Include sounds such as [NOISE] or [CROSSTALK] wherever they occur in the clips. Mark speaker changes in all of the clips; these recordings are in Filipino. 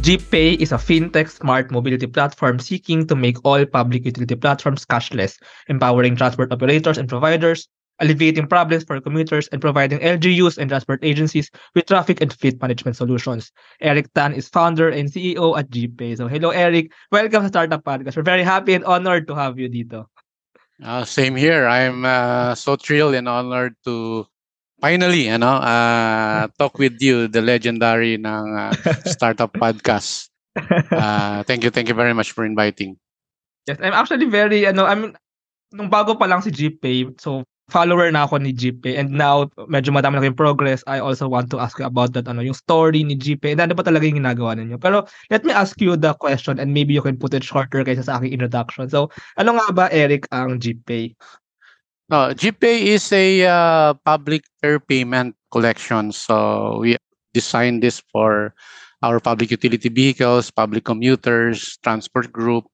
Speaker 1: GPay is a fintech smart mobility platform seeking to make all public utility platforms cashless, empowering transport operators and providers, alleviating problems for commuters, and providing LGUs and transport agencies with traffic and fleet management solutions. Eric Tan is founder and CEO at GPay. So hello Eric, welcome to Startup Podcast. We're very happy and honored to have you dito.
Speaker 2: Uh, same here. I'm uh, so thrilled and honored to finally, ano, uh, [LAUGHS] talk with you, the legendary ng uh, Startup Podcast. Uh, thank you, thank you very much for inviting.
Speaker 1: Yes, I'm actually very, ano, I'm, nung bago pa lang si GPay, so follower na ako ni GPay and now medyo madami na yung progress. I also want to ask you about that ano yung story ni GPay and ano ba talaga yung ginagawa ninyo. Pero let me ask you the question and maybe you can put it shorter kaysa sa aking introduction. So, ano nga ba Eric ang GPay?
Speaker 2: No, GPay is a uh, public fare payment collection. So we designed this for our public utility vehicles, public commuters, transport group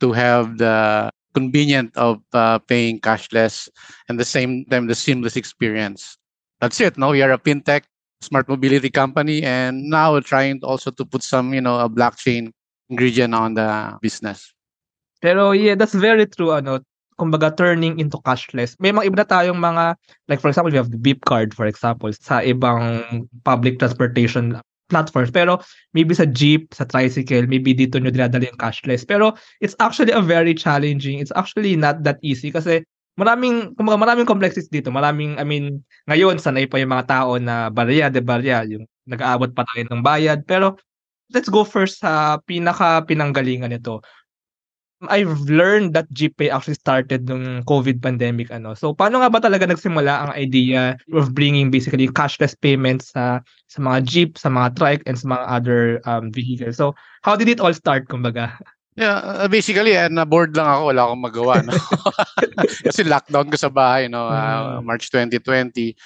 Speaker 2: to have the convenient of uh, paying cashless and the same time the seamless experience. That's it. No, we are a fintech smart mobility company, and now we're trying also to put some, you know, a blockchain ingredient on the business.
Speaker 1: Pero yeah, that's very true. Ano, kumbaga turning into cashless. May mga iba na tayong mga like for example, we have the Beep card for example sa ibang public transportation platforms. Pero maybe sa jeep, sa tricycle, maybe dito nyo dinadala yung cashless. Pero it's actually a very challenging. It's actually not that easy kasi maraming kumbaga maraming complexities dito. Maraming I mean, ngayon sanay pa yung mga tao na barya de barya, yung nag-aabot pa tayo ng bayad. Pero let's go first sa pinaka pinanggalingan nito. I've learned that GPay actually started nung COVID pandemic ano. So paano nga ba talaga nagsimula ang idea of bringing basically cashless payments sa sa mga jeep, sa mga trike and sa mga other um, vehicles. So how did it all start kumbaga?
Speaker 2: Yeah, uh, basically uh, na bored lang ako, wala akong magawa no. [LAUGHS] Kasi lockdown ko sa bahay no, uh. March 2020.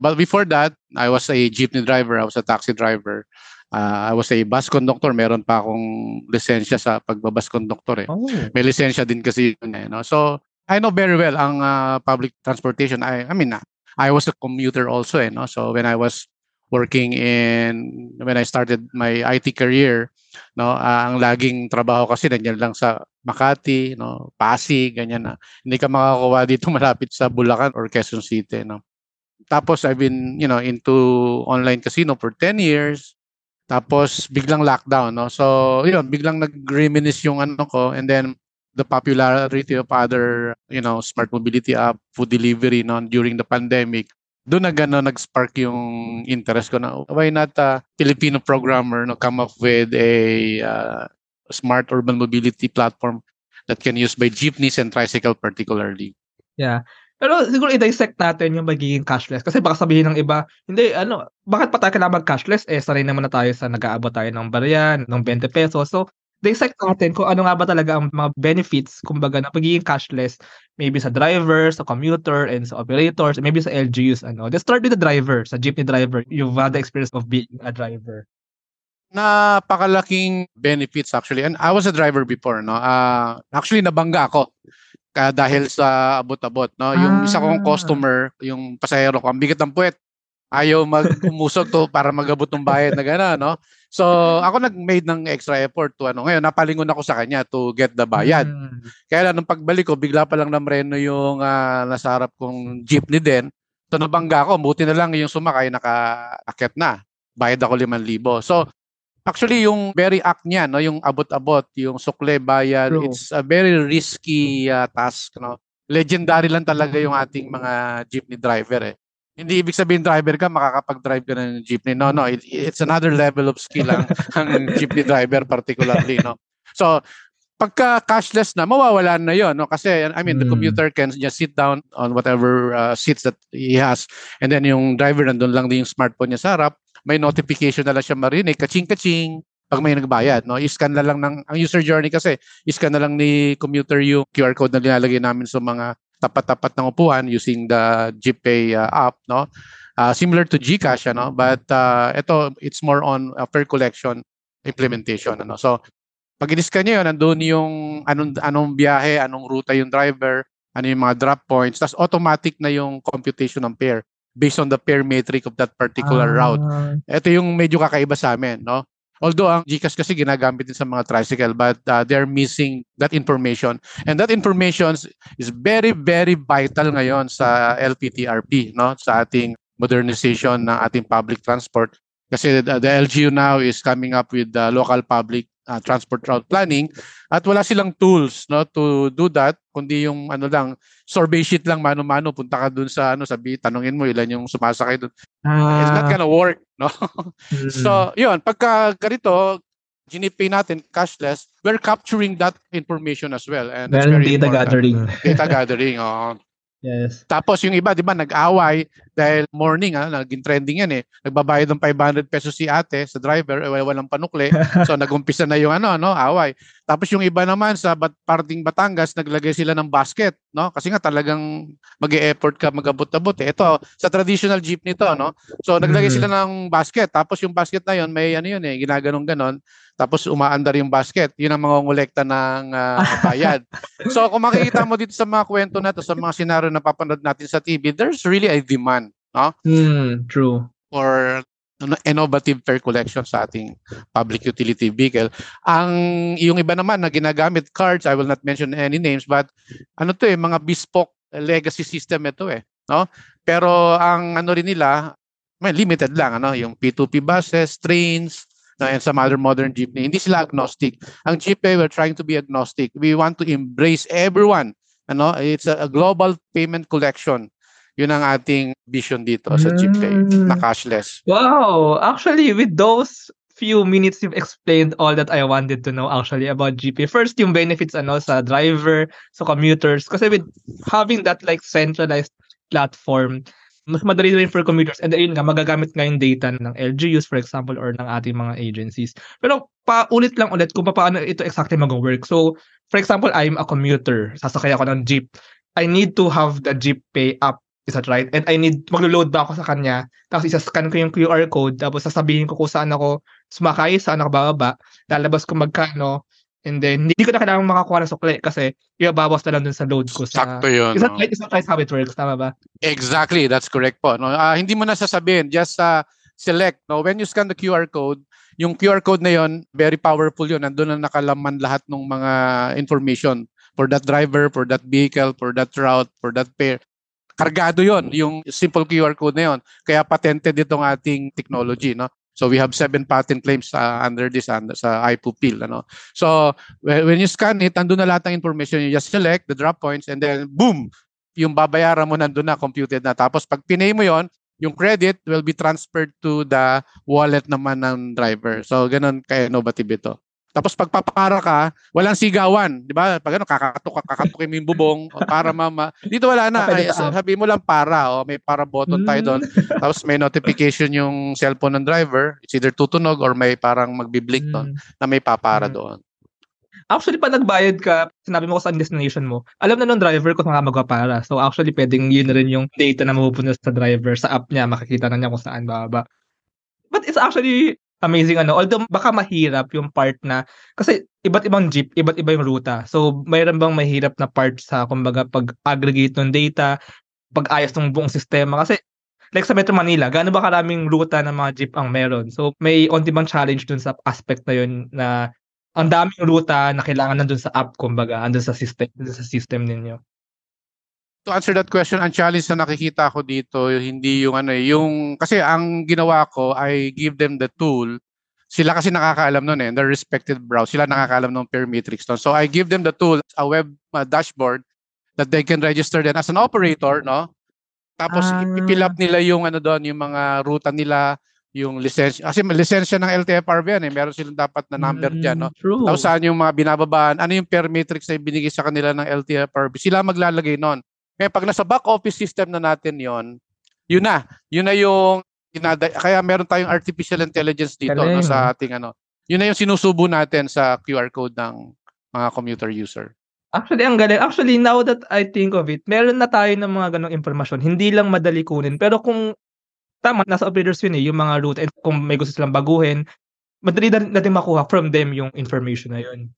Speaker 2: But before that, I was a jeepney driver, I was a taxi driver. Uh, I was a bus conductor, meron pa akong lisensya sa pagbabas conductor eh. Oh. May lisensya din kasi yun eh, no? So, I know very well ang uh, public transportation. I I mean, uh, I was a commuter also eh, no? So, when I was working in when I started my IT career, no, uh, ang laging trabaho kasi nandiyan lang sa Makati, no, Pasig, ganyan na. Hindi ka makakuha dito [LAUGHS] malapit sa Bulacan or Quezon City, no. Tapos I've been, you know, into online casino for 10 years. Tapos biglang lockdown, no? So, yun, biglang nag-reminisce yung ano ko and then the popularity of other, you know, smart mobility app, food delivery no, during the pandemic. Doon na gano nag-spark yung interest ko na why not a Filipino programmer no come up with a uh, smart urban mobility platform that can use by jeepneys and tricycle particularly.
Speaker 1: Yeah. Pero siguro i-dissect natin yung magiging cashless kasi baka sabihin ng iba, hindi ano, bakit pa tayo kailangan mag-cashless? Eh sanay naman na tayo sa nag-aabot tayo ng barya, ng 20 pesos. So dissect natin kung ano nga ba talaga ang mga benefits kumbaga na pagiging cashless maybe sa driver, sa commuter, and sa operators, maybe sa LGUs. Ano. Let's start with the driver, sa jeepney driver. You've had the experience of being a driver.
Speaker 2: Napakalaking benefits actually. And I was a driver before. No? Uh, actually, nabangga ako ka dahil sa abot-abot no? Yung ah. isa kong ah. customer yung pasahero ko ang bigat ng puwet. Ayaw mag-umusog to para magabot ng bayad na gano'n no? So ako nag-made ng extra effort to ano ngayon napalingon ako sa kanya to get the bayad. Mm. kaya lang nung pagbalik ko bigla pa lang namreno yung uh, nasa harap kong jeepney din. So nabangga ako. Buti na lang yung sumakay naka-akit na. Bayad ako 5,000 so Actually, yung very act niya, no, yung abot-abot, yung sukle bayad, True. it's a very risky uh, task, no. Legendary lang talaga yung ating mga jeepney driver eh. Hindi ibig sabihin driver ka, makakapag-drive ka ng jeepney. No, no, it, it's another level of skill ang, [LAUGHS] ang jeepney driver particularly, no. So, pagka cashless na, mawawala na yon no? Kasi, I mean, mm. the hmm. commuter can just sit down on whatever uh, seats that he has and then yung driver nandun lang din yung smartphone niya sa harap may notification na lang siya marinig, kaching-kaching, pag may nagbayad. No? I-scan na lang ng, ang user journey kasi, i-scan na lang ni commuter yung QR code na linalagay namin sa mga tapat-tapat ng upuan using the GPay uh, app. No? Uh, similar to GCash, ano? but uh, ito, it's more on uh, per collection implementation. Ano? So, pag i-scan nyo yun, nandun yung anong, anong biyahe, anong ruta yung driver, ano yung mga drop points, tapos automatic na yung computation ng fare based on the fare metric of that particular ah. route. Ito yung medyo kakaiba sa amin, no? Although ang GCash kasi ginagamit din sa mga tricycle but uh, they're missing that information. And that information is very very vital ngayon sa LPTRP, no? Sa ating modernization ng ating public transport kasi the, the LGU now is coming up with the local public uh, transport route planning at wala silang tools no to do that kundi yung ano lang survey sheet lang mano-mano punta ka dun sa ano sabi tanungin mo ilan yung sumasakay dun ah. it's not gonna work no mm-hmm. so yun pagka ganito ginipay natin cashless we're capturing that information as well and
Speaker 1: well, very data important. gathering
Speaker 2: data gathering oh
Speaker 1: Yes.
Speaker 2: Tapos yung iba, di ba, nag-away dahil morning, ah, naging trending yan eh. Nagbabayad ng 500 pesos si ate sa driver, eh, walang panukli. [LAUGHS] so nagumpisa na yung ano, ano, away. Tapos yung iba naman sa bat parting Batangas, naglagay sila ng basket, no? Kasi nga talagang mag-e-effort ka mag-abot-abot eh. Ito, sa traditional jeep nito, no? So naglagay mm-hmm. sila ng basket. Tapos yung basket na yon may ano yun eh, ginaganong ganon. Tapos umaandar yung basket. Yun ang mangongolekta ng uh, [LAUGHS] bayad. so kung makikita mo dito sa mga kwento na to, sa mga senaryo na papanood natin sa TV, there's really a demand, no?
Speaker 1: Mm, true.
Speaker 2: For innovative fare collection sa ating public utility vehicle. Ang yung iba naman na ginagamit cards, I will not mention any names but ano to eh mga bespoke legacy system ito eh, no? Pero ang ano rin nila, may limited lang ano, yung P2P buses, trains, no, and some other modern jeepney. Hindi sila agnostic. Ang jeepney, we're trying to be agnostic. We want to embrace everyone. Ano, it's a, a global payment collection yun ang ating vision dito sa GPay mm. na cashless.
Speaker 1: Wow! Actually, with those few minutes you've explained all that I wanted to know actually about GP. First, yung benefits ano sa driver, sa commuters. Kasi with having that like centralized platform, mas madali rin for commuters. And ayun nga, magagamit nga yung data ng LGUs, for example, or ng ating mga agencies. Pero paulit lang ulit kung paano ito exactly mag-work. So, for example, I'm a commuter. Sasakay ako ng jeep. I need to have the Jeep Pay app is that right? And I need, maglo-load ba ako sa kanya, tapos isa-scan ko yung QR code, tapos sasabihin ko kung saan ako sumakay, saan ako bababa, lalabas ko magkano, and then hindi ko na kailangan makakuha ng sukli kasi ibabawas na lang dun sa load ko. Sa,
Speaker 2: Sakto yun.
Speaker 1: Is that, no? right? is that right how it works? Tama ba?
Speaker 2: Exactly, that's correct po. No? Uh, hindi mo na sasabihin, just uh, select. No? When you scan the QR code, yung QR code na yon very powerful yun. Nandun na nakalaman lahat ng mga information for that driver, for that vehicle, for that route, for that pair kargado yon yung simple QR code na yon. Kaya patented itong ating technology. No? So we have seven patent claims uh, under this under, sa IPOPIL. Ano? So when you scan it, andun na lahat ng information. You just select the drop points and then boom! Yung babayaran mo nandun na, computed na. Tapos pag pinay mo yon yung credit will be transferred to the wallet naman ng driver. So ganun kaya innovative ito. Tapos pagpapara ka, walang sigawan, 'di ba? Pag ano kakatok kakatukin mo yung bubong para mama. Dito wala na. Ay, sabi mo lang para, oh, may para button tayo doon. Hmm. [LAUGHS] Tapos may notification yung cellphone ng driver, it's either tutunog or may parang magbi-blink doon mm. na may papara mm. doon.
Speaker 1: Actually, pa nagbayad ka, sinabi mo ko sa destination mo, alam na nung driver kung saan magpapara. So actually, pwedeng yun na rin yung data na mapupunta sa driver sa app niya, makikita na niya kung saan bababa. But it's actually amazing ano. Although baka mahirap yung part na kasi iba't ibang jeep, iba't iba yung ruta. So mayroon bang mahirap na part sa kumbaga pag-aggregate ng data, pag-ayos ng buong sistema kasi like sa Metro Manila, gaano ba karaming ruta ng mga jeep ang meron? So may onti bang challenge dun sa aspect na yun na ang daming ruta na kailangan nandun sa app kumbaga, andun sa system, andun sa system ninyo
Speaker 2: to answer that question, ang challenge na nakikita ko dito, hindi yung ano, eh, yung, kasi ang ginawa ko, I give them the tool. Sila kasi nakakaalam nun eh, their respected browse. Sila nakakaalam ng per matrix nun. So I give them the tool, a web uh, dashboard that they can register then as an operator, no? Tapos ah. i-fill up nila yung ano doon, yung mga ruta nila, yung lisensya. Kasi lisensya ng LTFRB yan eh. Meron silang dapat na number mm, dyan. No?
Speaker 1: True.
Speaker 2: Tapos saan yung mga binababaan, ano yung per matrix na ibinigay sa kanila ng LTFRB. Sila maglalagay nun. Kaya pag nasa back office system na natin yon, yun na. Yun na yung inada, kaya meron tayong artificial intelligence dito no, sa ating ano. Yun na yung sinusubo natin sa QR code ng mga commuter user.
Speaker 1: Actually, ang galing. Actually, now that I think of it, meron na tayo ng mga ganong impormasyon. Hindi lang madali kunin. Pero kung tama, nasa operators yun eh, yung mga route and kung may gusto silang baguhin, madali na natin makuha from them yung information na yun.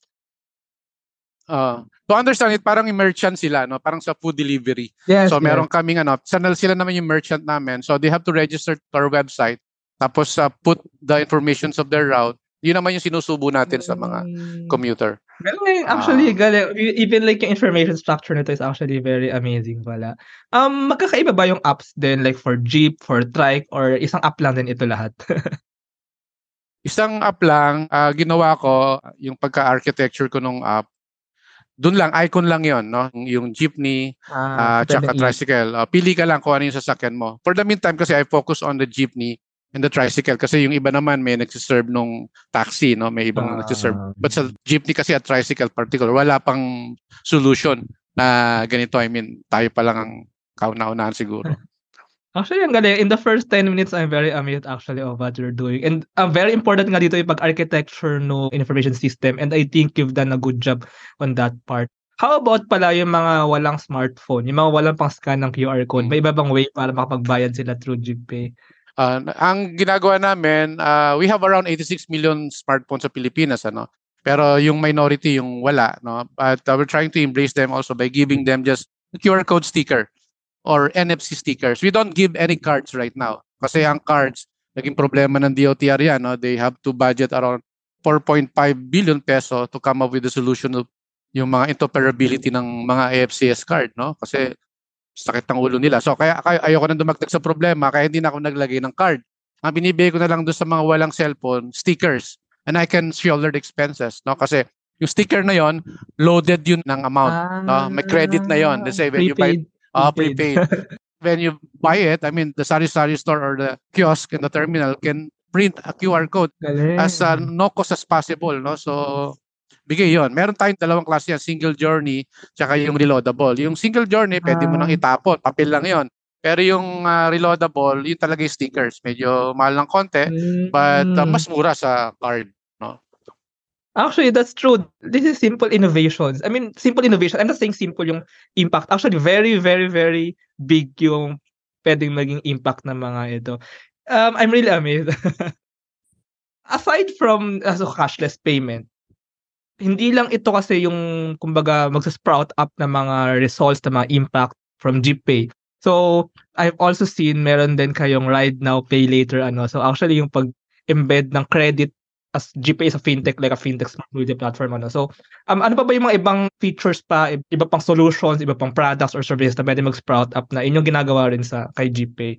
Speaker 2: Uh, to understand it, parang merchant sila, no? Parang sa food delivery.
Speaker 1: Yes,
Speaker 2: so, meron yes. kaming ano, sanal sila naman yung merchant namin. So, they have to register to our website. Tapos, uh, put the informations of their route. Yun naman yung sinusubo natin sa mga
Speaker 1: Hmm.
Speaker 2: commuter.
Speaker 1: Galing, actually,
Speaker 2: Ah.
Speaker 1: galing. Even like yung information structure nito is actually very amazing pala. Um, magkakaiba ba yung apps din like for jeep, for trike, or isang app lang din ito lahat? [LAUGHS]
Speaker 2: Isang app lang, ah, ginawa ko, yung pagka-architecture ko nung app, doon lang, icon lang yon no? Yung jeepney, ah, tsaka
Speaker 1: pwedeng i-
Speaker 2: tricycle. Ah, pili ka lang kung ano yung sasakyan mo. For the meantime, kasi I focus on the jeepney and the tricycle kasi yung iba naman may nagsiserve nung taxi, no? May ibang
Speaker 1: Ah.
Speaker 2: nagsiserve. But sa jeepney kasi at tricycle particular, wala pang solution na ganito. I mean, tayo pa lang ang kauna-unahan siguro. [LAUGHS]
Speaker 1: Actually, ang galing. In the first 10 minutes, I'm very amazed actually of what you're doing. And uh, very important nga dito yung pag-architecture no information system. And I think you've done a good job on that part. How about pala yung mga walang smartphone? Yung mga walang pang scan ng QR code? May iba bang way para makapagbayad sila through GPay?
Speaker 2: Ah, ang ginagawa namin, ah, we have around 86 million smartphones sa Pilipinas, ano. Pero yung minority yung wala, no. But uh, we're trying to embrace them also by giving them just QR code sticker or NFC stickers. We don't give any cards right now kasi ang cards naging problema ng DOTR yan, no. They have to budget around 4.5 billion peso to come up with the solution of yung mga interoperability ng mga AFCS card, no? Kasi sakit ng ulo nila. So kaya, kaya ayoko na dumagdag sa problema kaya hindi na ako naglagay ng card. Ang binibigay ko na lang doon sa mga walang cellphone, stickers. And I can shoulder the expenses, no? Kasi yung sticker na yon loaded yun ng amount. no? May credit na yon. Let's say when you buy
Speaker 1: Prepaid.
Speaker 2: Uh,
Speaker 1: Prepaid.
Speaker 2: when you buy it, I mean, the sari-sari store or the kiosk in the terminal can print a QR code
Speaker 1: Galing.
Speaker 2: as uh, no cost as possible, no? So, bigay yon. Meron tayong dalawang klase yan, single journey, tsaka yung reloadable. Yung single journey, pwede mo nang
Speaker 1: Ah.
Speaker 2: itapon, papel lang yon. Pero yung uh, reloadable, yun talaga yung stickers. Medyo mahal ng konti, but uh,
Speaker 1: Mm.
Speaker 2: mas mura sa card.
Speaker 1: Actually, that's true. This is simple innovations. I mean, simple innovation. I'm not saying simple yung impact. Actually, very, very, very big yung pwedeng maging impact ng mga ito. Um, I'm really amazed. [LAUGHS] Aside from uh, so cashless payment, hindi lang ito kasi yung, kumbaga, magsasprout up ng mga results, ng mga impact from GPay. So, I've also seen meron din kayong ride now, pay later, ano. So, actually, yung pag-embed ng credit as GPay is a fintech like a fintech smart media platform ano. So um ano pa ba yung mga ibang features pa, iba pang solutions, iba pang products or services na pwede mag-sprout up na inyong ginagawa rin sa kay GPay?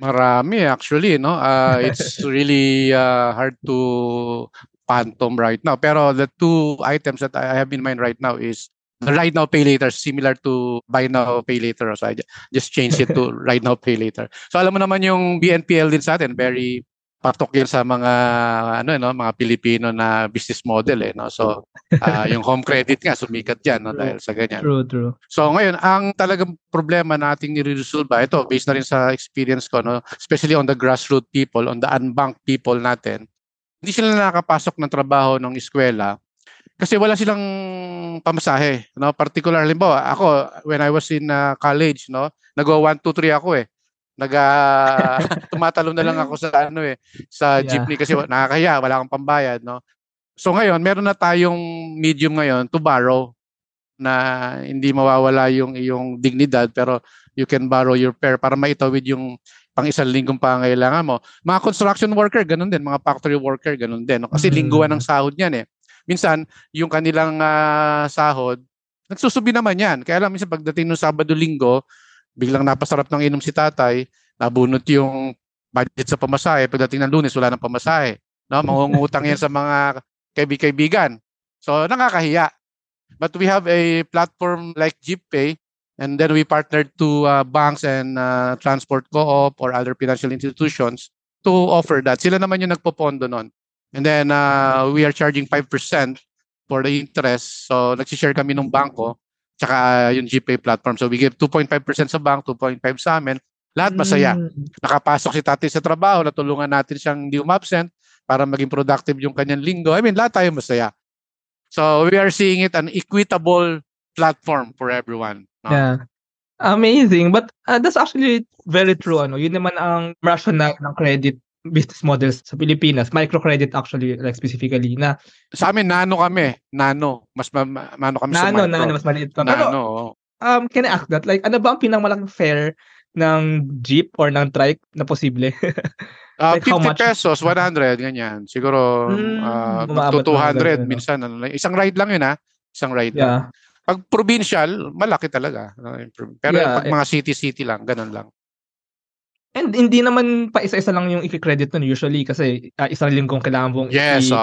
Speaker 2: Marami actually, no? Uh, it's [LAUGHS] really uh, hard to phantom right now. Pero the two items that I have in mind right now is the ride now pay later similar to buy now pay later so I ju- just change it to [LAUGHS] ride now pay later so alam mo naman yung BNPL din sa atin very patok sa mga ano no mga Pilipino na business model eh no so ah, yung home credit nga sumikat yan no dahil sa ganyan
Speaker 1: True, true.
Speaker 2: So ngayon, ang talagang problema na ating nire-resolve ito based na rin sa experience ko no, especially on the grassroots people, on the unbanked people natin. Hindi sila nakakapasok ng trabaho ng eskwela kasi wala silang pamasahe, no? Particularly bo, ako when I was in uh, college, no, nagwa 1 2 3 ako eh. Naga [LAUGHS] tumatalo na lang ako sa ano eh, sa
Speaker 1: Yeah.
Speaker 2: jeepney kasi nakakahiya, wala kang pambayad, no. So ngayon, meron na tayong medium ngayon to borrow na hindi mawawala yung iyong dignidad pero you can borrow your fare para maitawid yung pang isang linggong pangangailangan mo. Mga construction worker, ganun din. Mga factory worker, ganun din. no? Kasi
Speaker 1: Mhm.
Speaker 2: lingguan ng sahod niyan eh. Minsan, yung kanilang ah, sahod, nagsusubi naman yan. Kaya lang, minsan pagdating ng Sabado-Linggo, biglang napasarap ng inom si tatay, nabunot yung budget sa pamasahe. Pagdating ng lunes, wala ng pamasahe. No? [LAUGHS] Mangungutang yan sa mga kaibi-kaibigan. So, nakakahiya. But we have a platform like GPay and then we partnered to uh, banks and uh, transport co-op or other financial institutions to offer that. Sila naman yung nagpopondo nun. And then uh, we are charging 5% for the interest. So nagsishare kami ng banko tsaka yung GPay platform. So we give 2.5% sa bank, 2.5 sa amin. Lahat masaya
Speaker 1: Mm.
Speaker 2: nakapasok si tatay sa trabaho, natulungan natin siyang hindi umabsent para maging productive yung kanyang linggo. I mean, lahat tayo masaya. So we are seeing it an equitable platform for everyone. no?
Speaker 1: Yeah. Amazing. But uh, that's actually very true. Ano. Yun naman ang rationale ng credit business models sa Pilipinas. Microcredit actually, like specifically, na
Speaker 2: Sa amin, nano kami. Nano. Mas ma- ma- mano kami sa
Speaker 1: nano,
Speaker 2: micro.
Speaker 1: nano, mas maliit pa. Pero
Speaker 2: Nano, oo.
Speaker 1: um, can I ask that? Like, ano ba ang pinamalaking fair ng jeep or ng trike na posible?
Speaker 2: Uh, [LAUGHS]
Speaker 1: Like, how
Speaker 2: 50
Speaker 1: much?
Speaker 2: pesos, 100, ganyan. Siguro, ah,
Speaker 1: umaabot
Speaker 2: magto
Speaker 1: mga
Speaker 2: 200
Speaker 1: ganun, no?
Speaker 2: minsan. Ano, lang. isang ride lang yun, ha? Isang ride lang.
Speaker 1: Yeah.
Speaker 2: Pag provincial, malaki talaga. ah, improve. Pero
Speaker 1: Yeah,
Speaker 2: pag
Speaker 1: eh.
Speaker 2: mga city-city lang, ganun lang.
Speaker 1: And hindi naman pa isa-isa lang yung i-credit nun usually kasi ah, isang linggong kailangan mong
Speaker 2: Yes,
Speaker 1: i-.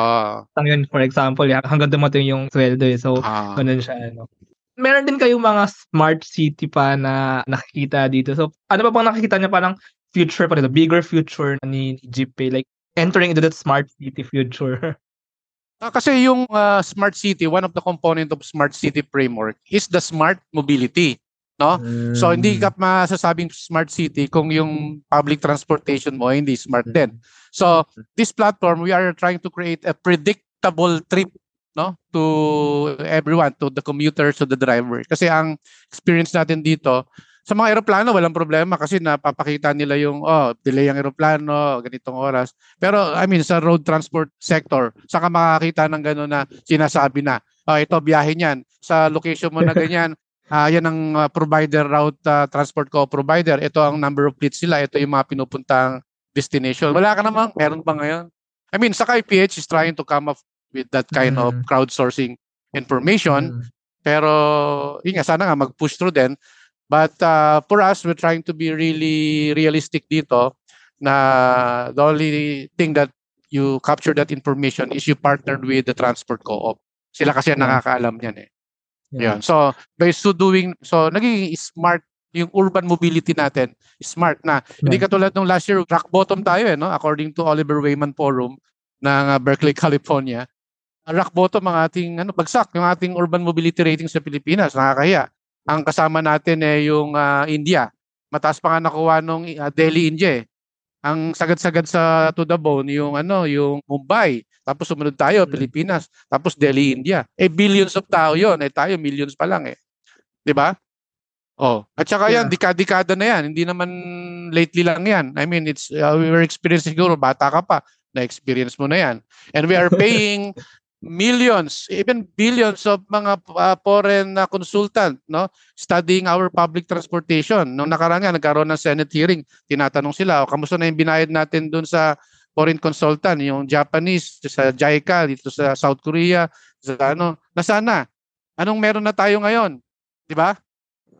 Speaker 1: Lang yun, for example, hanggang dumating yung sweldo eh. So,
Speaker 2: ah.
Speaker 1: ganun siya. Ano. Meron din kayong mga smart city pa na nakikita dito. So, ano pa bang nakikita niya parang future pa rin, bigger future ni, ni GPay, like entering into that smart city future. [LAUGHS]
Speaker 2: Ah, kasi yung ah, smart city, one of the component of smart city framework is the smart mobility. No? So hindi
Speaker 1: Hmm.
Speaker 2: ka masasabing smart city kung yung public transportation mo hindi smart din. So this platform we are trying to create a predictable trip no to everyone to the commuter to the driver kasi ang experience natin dito sa mga eroplano walang problema kasi napapakita nila yung oh delay ang eroplano ganitong oras pero I mean sa road transport sector saka makakita ng gano'n na sinasabi na oh ito biyahe niyan sa location mo na [LAUGHS] ganyan Ah, yan ang ah, provider route ah, transport co provider. Ito ang number of fleets sila. Ito yung mga pinupuntang destination. Wala ka namang, meron pa ngayon. I mean, Saka PH is trying to come up with that kind of
Speaker 1: Mm.
Speaker 2: crowdsourcing information.
Speaker 1: Mm.
Speaker 2: Pero, yun nga, sana nga mag-push through din. But uh, for us, we're trying to be really realistic dito na the only thing that you capture that information is you partnered with the transport co-op. Sila kasi ang
Speaker 1: Yeah.
Speaker 2: nakakaalam niyan eh.
Speaker 1: Yeah.
Speaker 2: Yun. So, by so doing, so nagiging smart yung urban mobility natin, smart na. Hindi katulad nung last year, rock bottom tayo eh, no? According to Oliver Wyman Forum ng uh, Berkeley, [LAUGHS] California. Uh, rock bottom ang ating, ano, bagsak, yung ating urban mobility rating sa Pilipinas. Nakakahiya. Ang kasama natin eh yung uh, India. Mataas pa nga nakuha nung uh, Delhi, India eh. Ang sagad-sagad sa to the bone yung ano, yung Mumbai. Tapos sumunod tayo,
Speaker 1: Mm.
Speaker 2: Pilipinas. Tapos Delhi, India. Eh billions of tao 'yon. Eh tayo millions pa lang eh. 'Di ba? Oh, at saka yan,
Speaker 1: Yeah.
Speaker 2: dekada-dekada na yan. Hindi naman lately lang yan. I mean, it's uh, we were experiencing siguro bata ka pa na experience mo na yan. And we are [LAUGHS] paying millions, even billions of mga uh, foreign uh, consultant, no, studying our public transportation. Nung nakaraan nga, nagkaroon ng Senate hearing, tinatanong sila, o kamusta na yung binayad natin doon sa foreign consultant, yung Japanese, sa JICA, dito sa South Korea, sa ano, nasaan na? Anong meron na tayo ngayon? Di ba?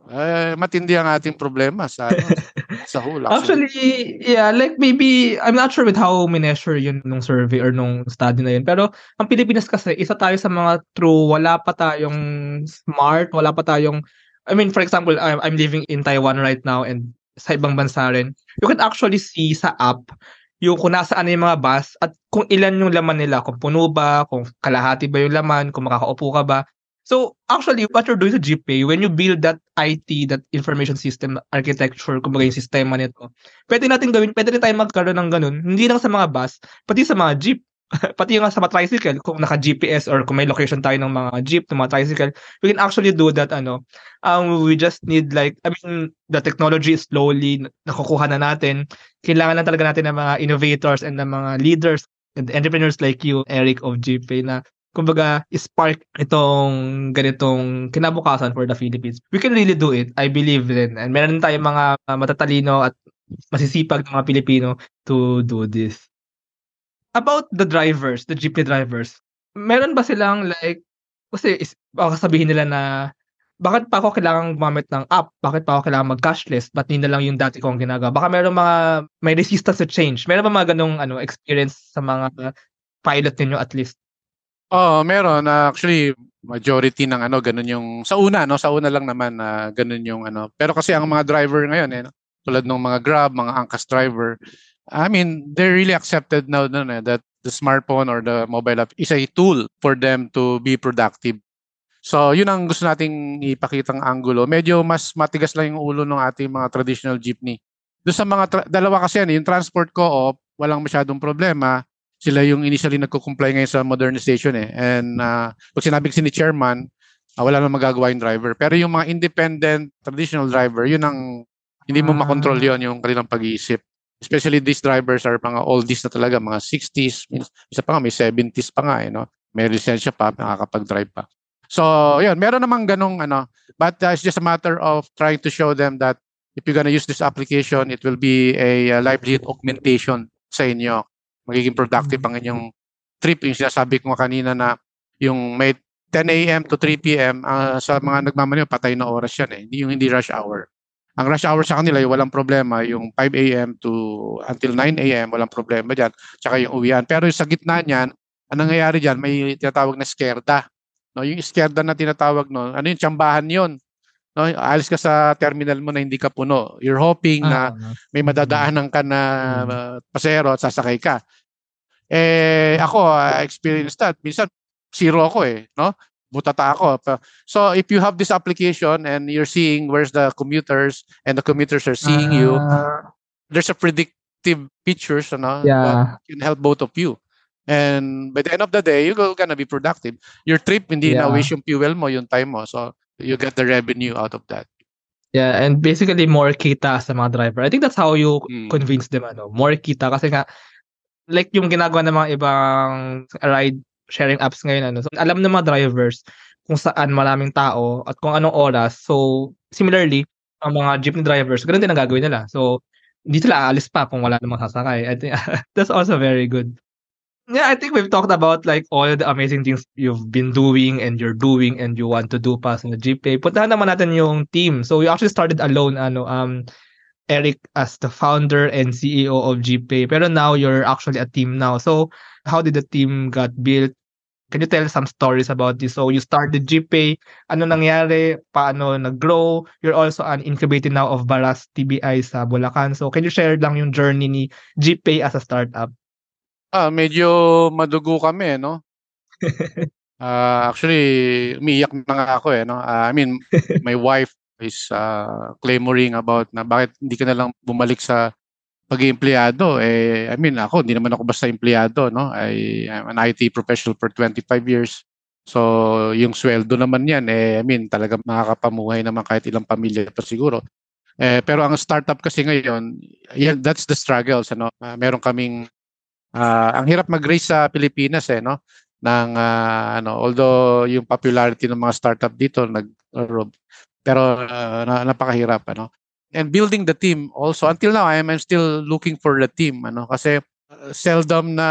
Speaker 2: Eh, matindi ang ating problema sa ano, [LAUGHS] sa whole.
Speaker 1: Actually, yeah, like maybe, I'm not sure with how measure yun nung survey or nung study na yun. Pero ang Pilipinas kasi, isa tayo sa mga true, wala pa tayong smart, wala pa tayong, I mean, for example, I'm, I'm living in Taiwan right now and sa ibang bansa rin. You can actually see sa app yung kung nasaan na yung mga bus at kung ilan yung laman nila, kung puno ba, kung kalahati ba yung laman, kung makakaupo ka ba. So, actually, what you're doing sa GPay, when you build that IT, that information system architecture, kumbaga yung sistema nito, pwede natin gawin, pwede rin tayo magkaroon ng ganun, hindi lang sa mga bus, pati sa mga jeep, [LAUGHS] pati yung sa mga tricycle, kung naka-GPS or kung may location tayo ng mga jeep, ng mga tricycle, we can actually do that, ano, um, we just need like, I mean, the technology is slowly nakukuha na natin, kailangan lang talaga natin ng mga innovators and ng mga leaders and entrepreneurs like you, Eric of GPay, na kumbaga, spark itong ganitong kinabukasan for the Philippines. We can really do it. I believe din. And meron tayong mga matatalino at masisipag na mga Pilipino to do this. About the drivers, the jeepney drivers, meron ba silang like, kasi is, baka sabihin nila na, bakit pa ako kailangan gumamit ng app? Bakit pa ako kailangan mag-cashless? Ba't hindi na lang yung dati kong ginagawa? Baka meron mga, may resistance to change. Meron ba mga ganong ano, experience sa mga pilot ninyo at least?
Speaker 2: Oo, meron. Uh, actually, majority ng ano, ganun yung, sa una, no? Sa una lang naman, na uh, ganun yung ano. Pero kasi ang mga driver ngayon, eh, no? tulad ng mga Grab, mga Angkas driver, I mean, they're really accepted now no, eh, that the smartphone or the mobile app is a tool for them to be productive. So, yun ang gusto nating ipakitang angulo. Medyo mas matigas lang yung ulo ng ating mga traditional jeepney. Doon sa mga, tra- dalawa kasi yan, yung transport co-op, walang masyadong problema. Sila yung initially nagko-comply ngayon sa modernization eh. And uh, pag sinabi kasi ni chairman, uh, wala nang magagawa yung driver. Pero yung mga independent traditional driver, yun ang hindi mo
Speaker 1: Ah.
Speaker 2: makontrol yon yung kanilang pag-iisip. Especially these drivers are mga oldies na talaga, mga 60s, isa pa nga may 70s pa nga eh, no? May lisensya pa, nakakapag-drive pa. So, yun, meron namang ganong ano, but uh, it's just a matter of trying to show them that if you're gonna use this application, it will be a uh, livelihood augmentation sa inyo. Magiging productive ang inyong trip. Yung sinasabi ko kanina na yung may 10 a.m. to 3 p.m. Uh, sa mga nagmamaneho, patay na oras yan eh. Hindi yung hindi rush hour. Ang rush hour sa kanila, yung walang problema. Yung 5 a.m. to until 9 a.m., walang problema dyan. Tsaka yung uwian. Pero sa gitna niyan, ang nangyayari dyan, may tinatawag na skerda. No, yung skerda na tinatawag no, ano yung tsambahan yon no alis ka sa terminal mo na hindi ka puno. You're hoping na ah, may madadaanan ka na uh, pasahero at sasakay ka. Eh ako I experienced that. Minsan zero ako eh no? Butata ako. So if you have this application and you're seeing where's the commuters and the commuters are seeing uh, you ah. there's a predictive features ano
Speaker 1: yeah.
Speaker 2: that can help both of you. And by the end of the day you're gonna be productive. Your trip hindi yeah. na waste yung fuel mo yung time mo. So you get the revenue out of that.
Speaker 1: Yeah, and basically more kita sa mga driver. I think that's how you mm. convince them ano, more kita kasi nga like yung ginagawa ng mga ibang ride sharing apps ngayon ano. So alam ng mga drivers kung saan maraming tao at kung anong oras. So similarly, ang mga jeepney drivers, ganun din ang gagawin nila. So hindi sila aalis pa kung wala namang sasakay. I think [LAUGHS] that's also very good. Yeah, I think we've talked about like all the amazing things you've been doing and you're doing and you want to do pa sa GPay. Puntahan naman natin yung team. So you actually started alone, ano, um, Eric as the founder and CEO of GPay. Pero now you're actually a team now. So how did the team got built? Can you tell some stories about this? So you started GPay. Ano nangyari? Paano nag-grow? You're also an incubator now of Baras TBI sa Bulacan. So can you share lang yung journey ni GPay as a startup?
Speaker 2: Ah, medyo madugo kami, no? [LAUGHS] Ah, actually, umiiyak na nga ako eh, no? Ah, I mean, my wife is uh, clamoring about na bakit hindi ka na lang bumalik sa pag-empleyado. Eh, I mean, ako, hindi naman ako basta empleyado, no? I, I'm an IT professional for 25 years. So, yung sweldo naman yan, eh, I mean, talaga makakapamuhay naman kahit ilang pamilya pa siguro. Eh, pero ang startup kasi ngayon, yeah, that's the struggles, ano? Uh, meron kaming uh, ang hirap mag-raise sa Pilipinas eh no? Ng uh, ano although yung popularity ng mga startup dito nag pero uh, napakahirap ano? And building the team also. Until now I'm, I'm still looking for the team ano? Kasi uh, seldom na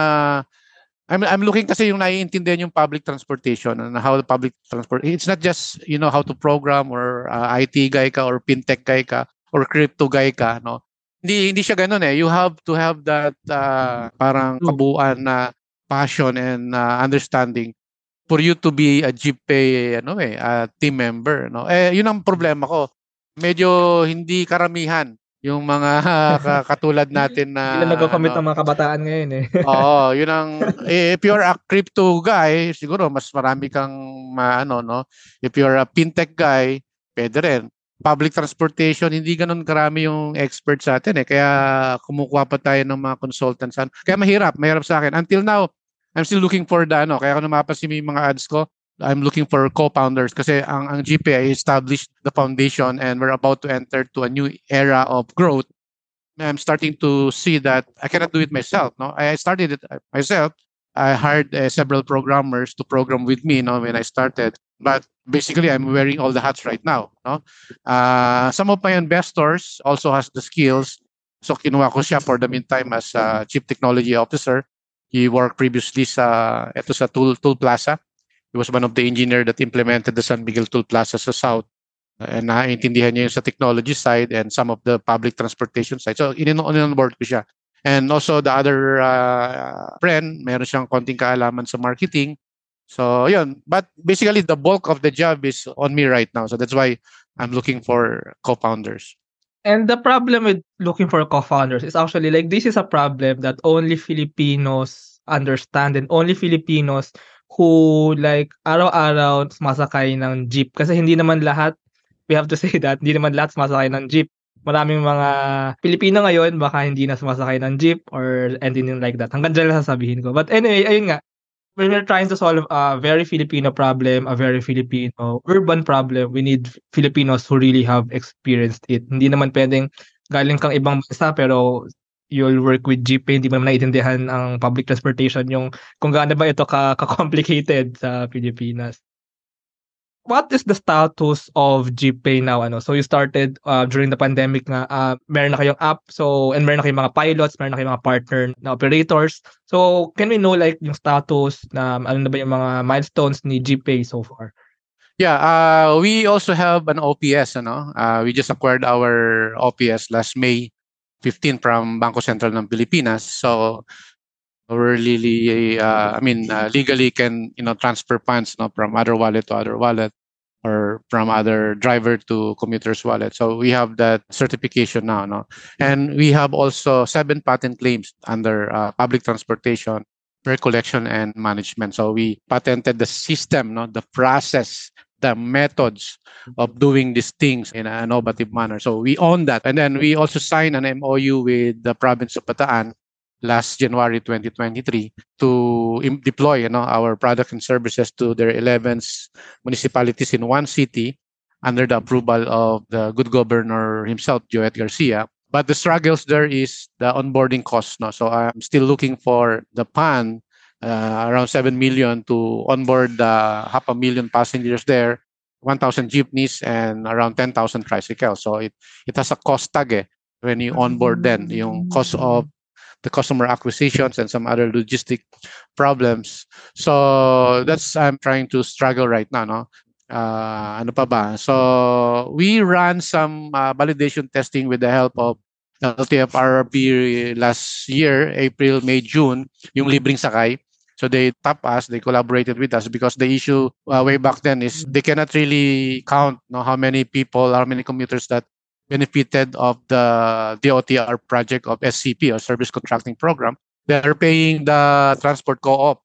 Speaker 2: I'm I'm looking kasi yung naiintindihan yung public transportation and how the public transport it's not just you know how to program or uh, IT guy ka or fintech guy ka or crypto guy ka no hindi hindi siya ganoon eh. You have to have that uh, parang kabuuan na passion and uh, understanding for you to be a GPay ano eh, a team member, no? Eh yun ang problema ko. Medyo hindi karamihan yung mga [LAUGHS] katulad natin na
Speaker 1: Hindi nagko-commit ano, ng mga kabataan ngayon eh. [LAUGHS]
Speaker 2: Oo, yun ang eh, if you're a crypto guy, siguro mas marami kang maano no. If you're a fintech guy, pwede rin public transportation, hindi ganun karami yung expert sa atin eh. Kaya kumukuha pa tayo ng mga consultants. Kaya mahirap, mahirap sa akin. Until now, I'm still looking for the ano, kaya kung napapansin yung mga ads ko, I'm looking for co-founders kasi ang ang GPI established the foundation and we're about to enter to a new era of growth. I'm starting to see that I cannot do it myself. No, I started it myself. I hired uh, several programmers to program with me. No, when I started, but basically I'm wearing all the hats right now. No? Uh, some of my investors also has the skills. So kinuha ko siya for the meantime as Chief Technology Officer. He worked previously sa ito sa Tool, Tool Plaza. He was one of the engineer that implemented the San Miguel Tool Plaza sa South. And naiintindihan niya yung sa technology side and some of the public transportation side. So in-on-board ko siya. And also the other uh, friend, meron siyang konting kaalaman sa marketing So, yun. But basically, the bulk of the job is on me right now. So that's why I'm looking for co-founders.
Speaker 1: And the problem with looking for co-founders is actually like this is a problem that only Filipinos understand and only Filipinos who like araw-araw sumasakay ng jeep. Kasi hindi naman lahat, we have to [LAUGHS] say that, hindi naman lahat sumasakay ng jeep. Maraming mga Pilipino ngayon baka hindi na sumasakay ng jeep or anything like that. Hanggang dyan lang sasabihin ko. But anyway, ayun nga we're trying to solve a very Filipino problem, a very Filipino urban problem, we need Filipinos who really have experienced it. Hindi naman pwedeng galing kang ibang bansa pero you'll work with jeep, hindi mo naiintindihan ang public transportation yung kung gaano ba ito ka, ka-complicated sa Pilipinas. What is the status of GPay now? Ano? So you started uh, during the pandemic nga, uh, meron na kayong app, so and meron na kayong mga pilots, meron na kayong mga partner na operators. So can we know like yung status na ano na ba yung mga milestones ni GPay so far?
Speaker 2: Yeah, uh, we also have an OPS. Ano? Uh, we just acquired our OPS last May 15 from Bangko Sentral ng Pilipinas. So really, uh, I mean, uh, legally can you know transfer funds no, from other wallet to other wallet or from other driver to commuter's wallet. So we have that certification now, no, and we have also seven patent claims under uh, public transportation, recollection and management. So we patented the system, no, the process the methods of doing these things in an innovative manner. So we own that. And then we also signed an MOU with the province of Bataan last January 2023 to deploy you know, our product and services to their 11 municipalities in one city under the approval of the good governor himself, Joet Garcia. But the struggles there is the onboarding cost. No? So I'm still looking for the PAN uh, around 7 million to onboard the half a million passengers there, 1,000 jeepneys, and around 10,000 tricycles. So it, it has a cost tag eh, when you onboard then, yung cost of the customer acquisitions and some other logistic problems. So that's I'm trying to struggle right now, no? Uh, ano pa ba? So we ran some uh, validation testing with the help of LTFRB last year, April, May, June, yung libreng sakay. So they tap us, they collaborated with us because the issue uh, way back then is they cannot really count no, how many people, how many commuters that benefited of the DOTR project of SCP or Service Contracting Program. They're paying the transport co-op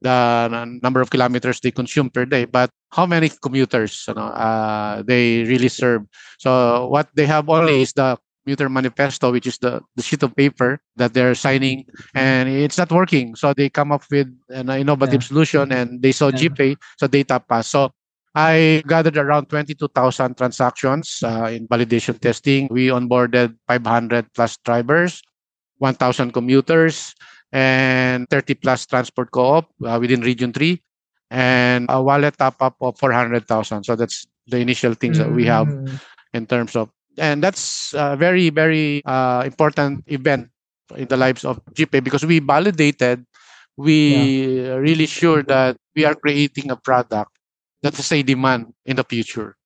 Speaker 2: the number of kilometers they consume per day, but how many commuters you know, uh, they really serve. So what they have only is the commuter manifesto, which is the, the sheet of paper that they're signing, and it's not working. So they come up with an innovative yeah. solution, and they saw yeah. GPay, so data us. So I gathered around 22,000 transactions uh, in validation testing. We onboarded 500 plus drivers, 1,000 commuters, and 30 plus transport co-op uh, within Region 3, and a wallet top-up of 400,000. So that's the initial things mm-hmm. that we have mm. in terms of, and that's a very, very uh, important event in the lives of GPay because we validated, we yeah. really sure that we are creating a product that is a demand in the future.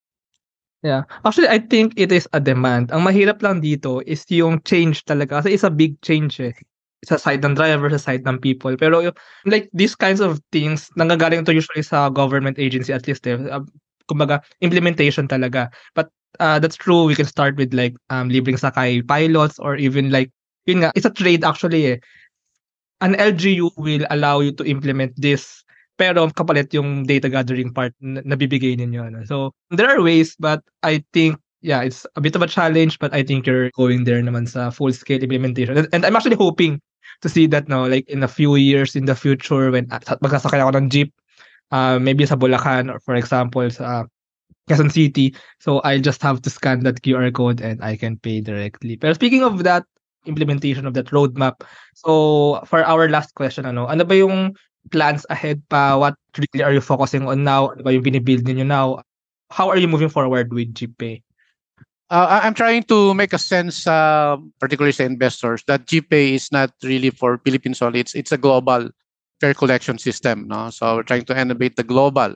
Speaker 1: Yeah. Actually, I think it is a demand. Ang mahirap lang dito is yung change talaga. Kasi it's a big change eh. Sa side ng driver, sa side ng people. Pero like these kinds of things, nanggagaling to usually sa government agency at least eh. Uh, kumbaga, implementation talaga. But uh, that's true. We can start with like um, libreng sakay pilots or even like, yun nga, it's a trade actually eh. An LGU will allow you to implement this pero kapalit yung data gathering part na nabibigay ninyo. Ano. So, there are ways, but I think, yeah, it's a bit of a challenge, but I think you're going there naman sa full-scale implementation. And, and I'm actually hoping to see that, no, like in a few years in the future, when uh, magkasakay ako ng jeep, uh, maybe sa Bulacan, or for example, sa Quezon City, so I just have to scan that QR code and I can pay directly. Pero speaking of that, implementation of that roadmap. So, for our last question, ano, ano ba yung plans ahead pa? What really are you focusing on now? Ano ba yung binibuild ninyo now? How are you moving forward with GPay?
Speaker 2: Uh, I'm trying to make a sense, uh, particularly to investors, that GPay is not really for Philippines only. It's, it's a global fare collection system. No? So we're trying to innovate the global.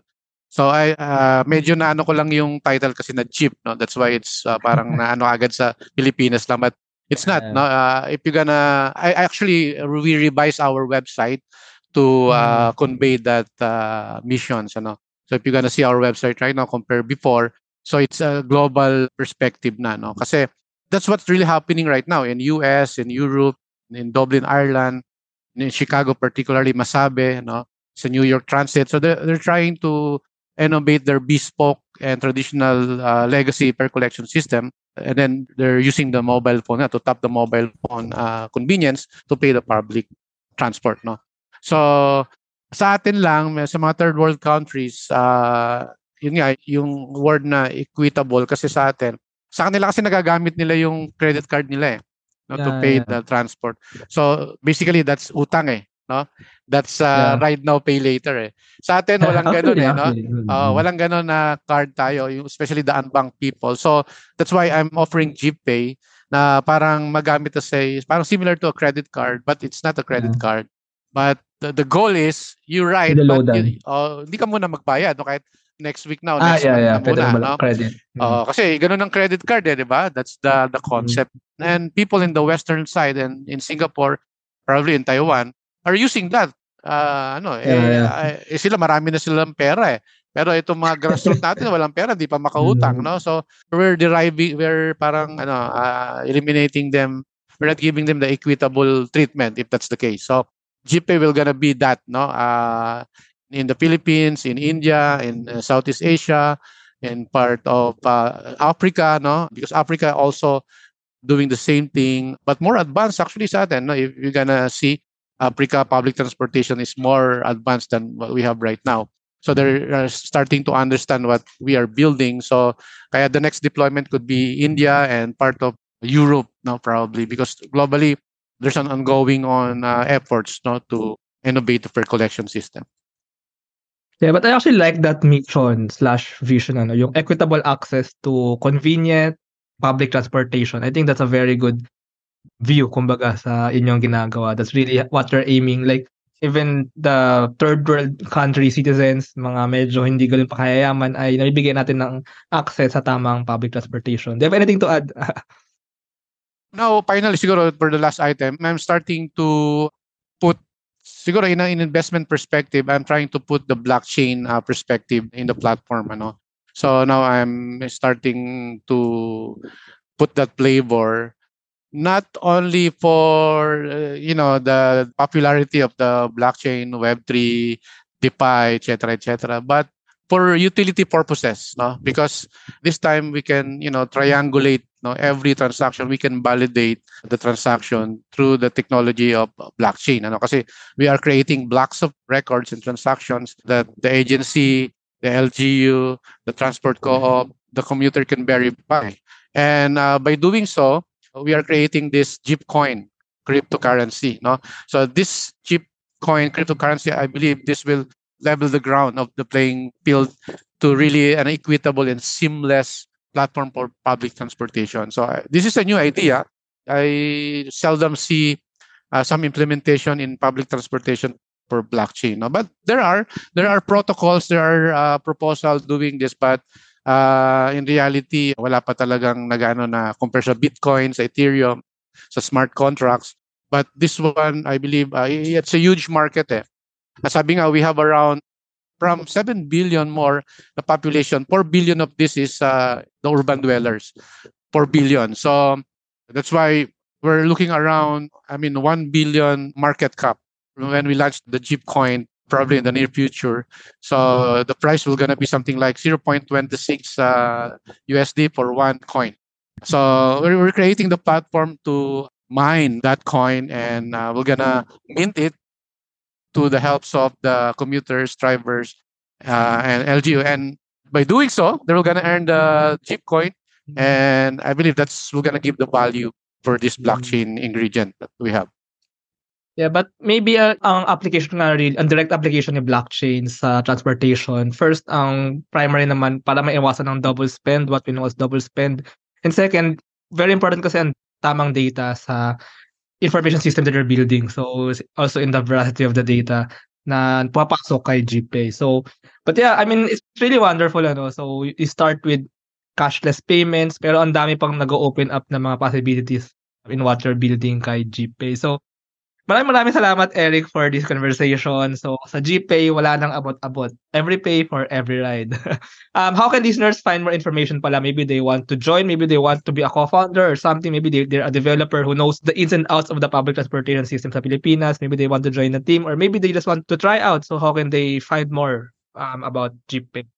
Speaker 2: So I uh, medyo na ano ko lang yung title kasi na cheap no that's why it's uh, parang [LAUGHS] na ano agad sa Pilipinas lang but it's not no uh, if you're gonna I actually we revise our website to uh, mm. convey that uh, missions. Ano? So if you're gonna see our website right now compare before, so it's a global perspective na. No? Kasi that's what's really happening right now in US, in Europe, in Dublin, Ireland, in Chicago particularly, Masabe, no? It's a New York Transit. So they're, they're trying to innovate their bespoke and traditional uh, legacy per collection system and then they're using the mobile phone uh, to tap the mobile phone uh, convenience to pay the public transport no So, sa atin lang, sa mga third world countries, uh, yun nga, yung word na equitable kasi sa atin, sa kanila kasi nagagamit nila yung credit card nila eh no, yeah, to pay yeah. the transport. So, basically, that's utang eh. no? That's uh, yeah. ride now pay later eh. Sa atin walang [LAUGHS] ganoon eh, no? Uh, walang ganoon na card tayo, especially the unbanked people. So that's why I'm offering GPay na parang magamit to say parang similar to a credit card but it's not a credit yeah. card. But the, the goal is you ride but you, uh, hindi ka muna magbayad no kahit next week na o
Speaker 1: ah,
Speaker 2: next
Speaker 1: ah, yeah,
Speaker 2: month
Speaker 1: yeah.
Speaker 2: muna, no?
Speaker 1: credit.
Speaker 2: Uh, kasi ganun ang credit card eh, di ba? That's the the concept. Mm-hmm. And people in the western side and in Singapore, probably in Taiwan, are using that. Uh, ano, yeah, eh, yeah. eh, sila marami na silang pera eh. Pero itong mga grassroots natin [LAUGHS] walang pera, di pa makautang, mm-hmm. no? So we're deriving we're parang ano, uh, eliminating them. We're not giving them the equitable treatment if that's the case. So GPay will gonna be that, no? Uh, in the Philippines, in India, in uh, Southeast Asia, in part of uh, Africa, no? Because Africa also doing the same thing, but more advanced actually sa atin. No? If you're gonna see, Africa public transportation is more advanced than what we have right now. So they're starting to understand what we are building. So kaya the next deployment could be India and part of Europe, no, probably because globally there's an ongoing on uh, efforts, no, to innovate the collection system.
Speaker 1: Yeah, but I actually like that mission slash vision, ano, yung equitable access to convenient public transportation. I think that's a very good view, kumbaga, sa inyong ginagawa. That's really what you're aiming. Like, even the third world country citizens, mga medyo hindi ganun pakayayaman, ay nabibigyan natin ng access sa tamang public transportation. Do you have anything to add? [LAUGHS]
Speaker 2: Now, finally, siguro for the last item, I'm starting to put siguro in an investment perspective, I'm trying to put the blockchain uh, perspective in the platform. Ano? So now I'm starting to put that flavor not only for uh, you know the popularity of the blockchain, Web3, DeFi, etc., etc., but for utility purposes, no? Because this time we can, you know, triangulate no every transaction. We can validate the transaction through the technology of blockchain ano? Kasi we are creating blocks of records and transactions that the agency the LGU the transport co-op the commuter can verify. And uh, by doing so we are creating this Jeep coin cryptocurrency no? So this Jeep coin cryptocurrency i believe this will level the ground of the playing field to really an equitable and seamless platform for public transportation. So uh, this is a new idea. I seldom see uh, some implementation in public transportation for blockchain. No? But there are there are protocols, there are uh, proposals doing this, but uh, in reality, wala pa talagang nagano na compare sa Bitcoin, sa Ethereum, sa smart contracts. But this one, I believe, uh, it's a huge market. Eh. Sabi nga, we have around from 7 billion more the population, 4 billion of this is uh, the urban dwellers. 4 billion. So that's why we're looking around, I mean, 1 billion market cap when we launch the Jeep coin probably in the near future. So the price will gonna be something like 0.26 uh, USD for one coin. So we're, creating the platform to mine that coin and uh, we're gonna mint it to the helps of the commuters, drivers, uh, and LGU. And by doing so, they're going to earn the chip coin. And I believe that's we're going to give the value for this blockchain ingredient that we have.
Speaker 1: Yeah, but maybe uh, ang application nga real, ang direct application ni blockchain sa transportation. First, ang primary naman para maiwasan ng double spend, what we know as double spend. And second, very important kasi ang tamang data sa information system that you're building. So also in the veracity of the data na papasok kay GPay. So, but yeah, I mean, it's really wonderful. Ano? So you start with cashless payments, pero ang dami pang nag-open up na mga possibilities in what you're building kay GPay. So, Maraming maraming salamat Eric for this conversation. So sa GPay wala nang abot-abot. Every pay for every ride. [LAUGHS] um, how can listeners find more information pala? Maybe they want to join, maybe they want to be a co-founder or something. Maybe they, they're a developer who knows the ins and outs of the public transportation system sa Pilipinas. Maybe they want to join the team or maybe they just want to try out. So how can they find more um, about GPay?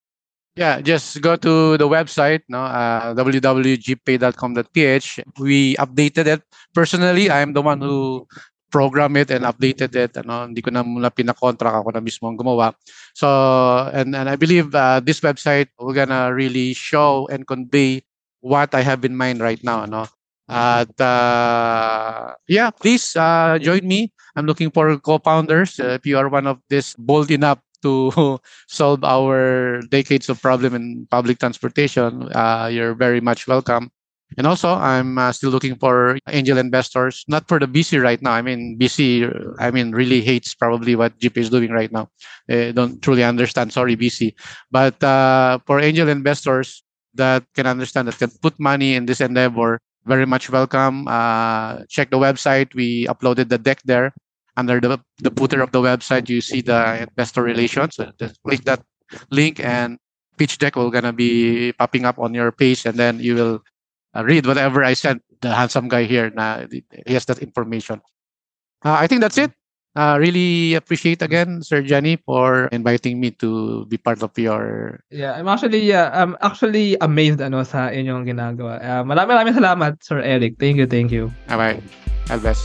Speaker 2: Yeah, just go to the website, no, uh, www.gpay.com.ph. We updated it. Personally, I'm the one who program it and updated it. Ano, hindi ko na muna pinakontract ako na mismo ang gumawa. So, and, and I believe uh, this website, we're gonna really show and convey what I have in mind right now. Ano? At uh, yeah, please uh, join me. I'm looking for co-founders. Uh, if you are one of this bold enough to [LAUGHS] solve our decades of problem in public transportation, uh, you're very much welcome. And also, I'm uh, still looking for angel investors, not for the BC right now. I mean, BC, I mean, really hates probably what GP is doing right now. They don't truly understand. Sorry, BC. But uh, for angel investors that can understand, that can put money in this endeavor, very much welcome. Uh, check the website. We uploaded the deck there. Under the, the footer of the website, you see the investor relations. So just click that link and pitch deck will gonna be popping up on your page, and then you will uh, read whatever I sent the handsome guy here. Na, he has that information. Uh, I think that's it. Uh, really appreciate again, Sir Jenny, for inviting me to be part of your.
Speaker 1: Yeah, I'm actually yeah, I'm actually amazed ano sa inyong ginagawa. Uh, maraming maraming salamat, Sir Eric. Thank you, thank you.
Speaker 2: Alright, all best.